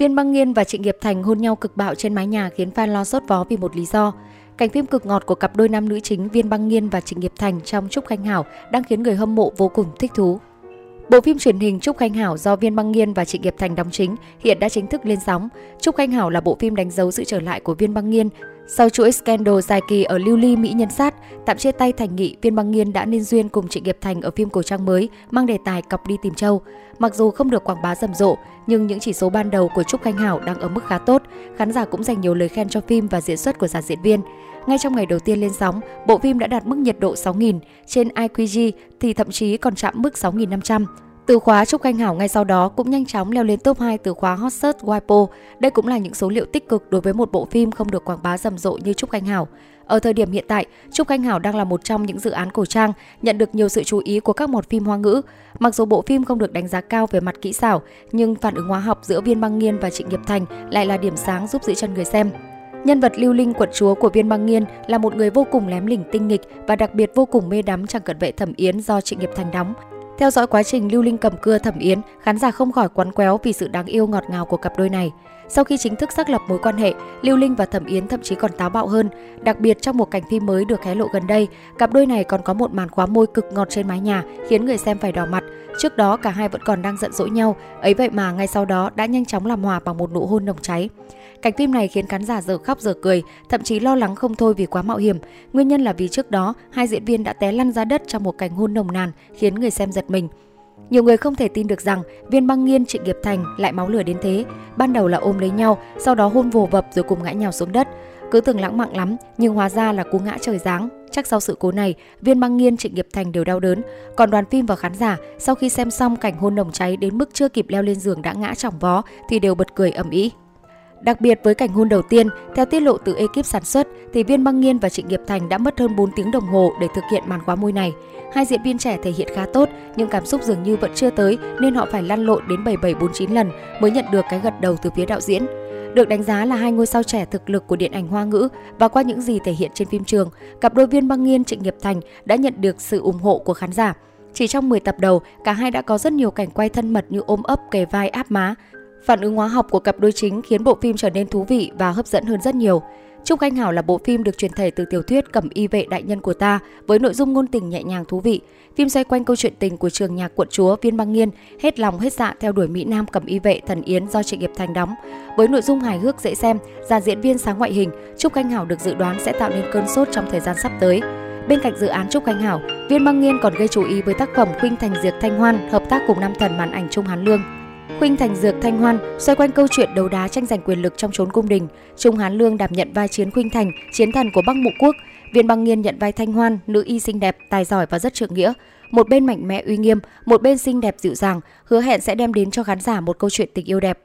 Viên Băng Nghiên và Trịnh Nghiệp Thành hôn nhau cực bạo trên mái nhà khiến fan lo sốt vó vì một lý do. Cảnh phim cực ngọt của cặp đôi nam nữ chính Viên Băng Nghiên và Trịnh Nghiệp Thành trong Trúc Khanh Hảo đang khiến người hâm mộ vô cùng thích thú. Bộ phim truyền hình Trúc Khanh Hảo do Viên Băng Nghiên và Trịnh Nghiệp Thành đóng chính hiện đã chính thức lên sóng. Trúc Khanh Hảo là bộ phim đánh dấu sự trở lại của Viên Băng Nghiên sau chuỗi scandal dài kỳ ở Lưu Ly Mỹ Nhân Sát, tạm chia tay thành nghị, Viên Băng Nghiên đã nên duyên cùng Trịnh Nghiệp Thành ở phim cổ trang mới mang đề tài cọc đi tìm châu. Mặc dù không được quảng bá rầm rộ, nhưng những chỉ số ban đầu của Trúc Khanh Hảo đang ở mức khá tốt. Khán giả cũng dành nhiều lời khen cho phim và diễn xuất của dàn diễn viên. Ngay trong ngày đầu tiên lên sóng, bộ phim đã đạt mức nhiệt độ 6.000, trên IQG thì thậm chí còn chạm mức 6.500. Từ khóa Trúc Khanh Hảo ngay sau đó cũng nhanh chóng leo lên top 2 từ khóa Hot Search Wipo. Đây cũng là những số liệu tích cực đối với một bộ phim không được quảng bá rầm rộ như Trúc Khanh Hảo. Ở thời điểm hiện tại, Trúc Khanh Hảo đang là một trong những dự án cổ trang nhận được nhiều sự chú ý của các mọt phim hoa ngữ. Mặc dù bộ phim không được đánh giá cao về mặt kỹ xảo, nhưng phản ứng hóa học giữa Viên Băng Nghiên và Trịnh Nghiệp Thành lại là điểm sáng giúp giữ chân người xem. Nhân vật lưu linh quận chúa của Viên Băng Nghiên là một người vô cùng lém lỉnh tinh nghịch và đặc biệt vô cùng mê đắm chàng cận vệ thẩm yến do Trịnh Nghiệp Thành đóng. Theo dõi quá trình Lưu Linh cầm cưa thẩm yến, khán giả không khỏi quấn quéo vì sự đáng yêu ngọt ngào của cặp đôi này. Sau khi chính thức xác lập mối quan hệ, Lưu Linh và Thẩm Yến thậm chí còn táo bạo hơn. Đặc biệt trong một cảnh phim mới được hé lộ gần đây, cặp đôi này còn có một màn khóa môi cực ngọt trên mái nhà, khiến người xem phải đỏ mặt. Trước đó cả hai vẫn còn đang giận dỗi nhau, ấy vậy mà ngay sau đó đã nhanh chóng làm hòa bằng một nụ hôn nồng cháy. Cảnh phim này khiến khán giả giờ khóc giờ cười, thậm chí lo lắng không thôi vì quá mạo hiểm. Nguyên nhân là vì trước đó, hai diễn viên đã té lăn ra đất trong một cảnh hôn nồng nàn, khiến người xem giật mình. Nhiều người không thể tin được rằng viên băng nghiên Trịnh Nghiệp Thành lại máu lửa đến thế. Ban đầu là ôm lấy nhau, sau đó hôn vồ vập rồi cùng ngã nhào xuống đất. Cứ tưởng lãng mạn lắm, nhưng hóa ra là cú ngã trời giáng. Chắc sau sự cố này, viên băng nghiên Trịnh Nghiệp Thành đều đau đớn. Còn đoàn phim và khán giả, sau khi xem xong cảnh hôn nồng cháy đến mức chưa kịp leo lên giường đã ngã chỏng vó thì đều bật cười ầm ĩ. Đặc biệt với cảnh hôn đầu tiên, theo tiết lộ từ ekip sản xuất, thì Viên Băng Nghiên và Trịnh Nghiệp Thành đã mất hơn 4 tiếng đồng hồ để thực hiện màn khóa môi này. Hai diễn viên trẻ thể hiện khá tốt, nhưng cảm xúc dường như vẫn chưa tới nên họ phải lăn lộn đến 7749 lần mới nhận được cái gật đầu từ phía đạo diễn. Được đánh giá là hai ngôi sao trẻ thực lực của điện ảnh hoa ngữ và qua những gì thể hiện trên phim trường, cặp đôi Viên Băng Nghiên Trịnh Nghiệp Thành đã nhận được sự ủng hộ của khán giả. Chỉ trong 10 tập đầu, cả hai đã có rất nhiều cảnh quay thân mật như ôm ấp, kề vai, áp má, Phản ứng hóa học của cặp đôi chính khiến bộ phim trở nên thú vị và hấp dẫn hơn rất nhiều. Trúc Anh Hảo là bộ phim được truyền thể từ tiểu thuyết Cẩm y vệ đại nhân của ta với nội dung ngôn tình nhẹ nhàng thú vị. Phim xoay quanh câu chuyện tình của trường nhạc quận chúa Viên Băng Nghiên hết lòng hết dạ theo đuổi Mỹ Nam Cẩm y vệ thần Yến do Trịnh Nghiệp Thành đóng. Với nội dung hài hước dễ xem, dàn diễn viên sáng ngoại hình, Trúc Anh Hảo được dự đoán sẽ tạo nên cơn sốt trong thời gian sắp tới. Bên cạnh dự án Trúc Anh Hảo, Viên Băng Nghiên còn gây chú ý với tác phẩm Khuynh Thành Diệt Thanh Hoan hợp tác cùng nam thần màn ảnh Trung Hán Lương. Khuynh Thành Dược Thanh Hoan xoay quanh câu chuyện đấu đá tranh giành quyền lực trong chốn cung đình. Trung Hán Lương đảm nhận vai chiến Khuynh Thành, chiến thần của Bắc Mộ Quốc. Viên Băng Nghiên nhận vai Thanh Hoan, nữ y xinh đẹp, tài giỏi và rất trượng nghĩa. Một bên mạnh mẽ uy nghiêm, một bên xinh đẹp dịu dàng, hứa hẹn sẽ đem đến cho khán giả một câu chuyện tình yêu đẹp.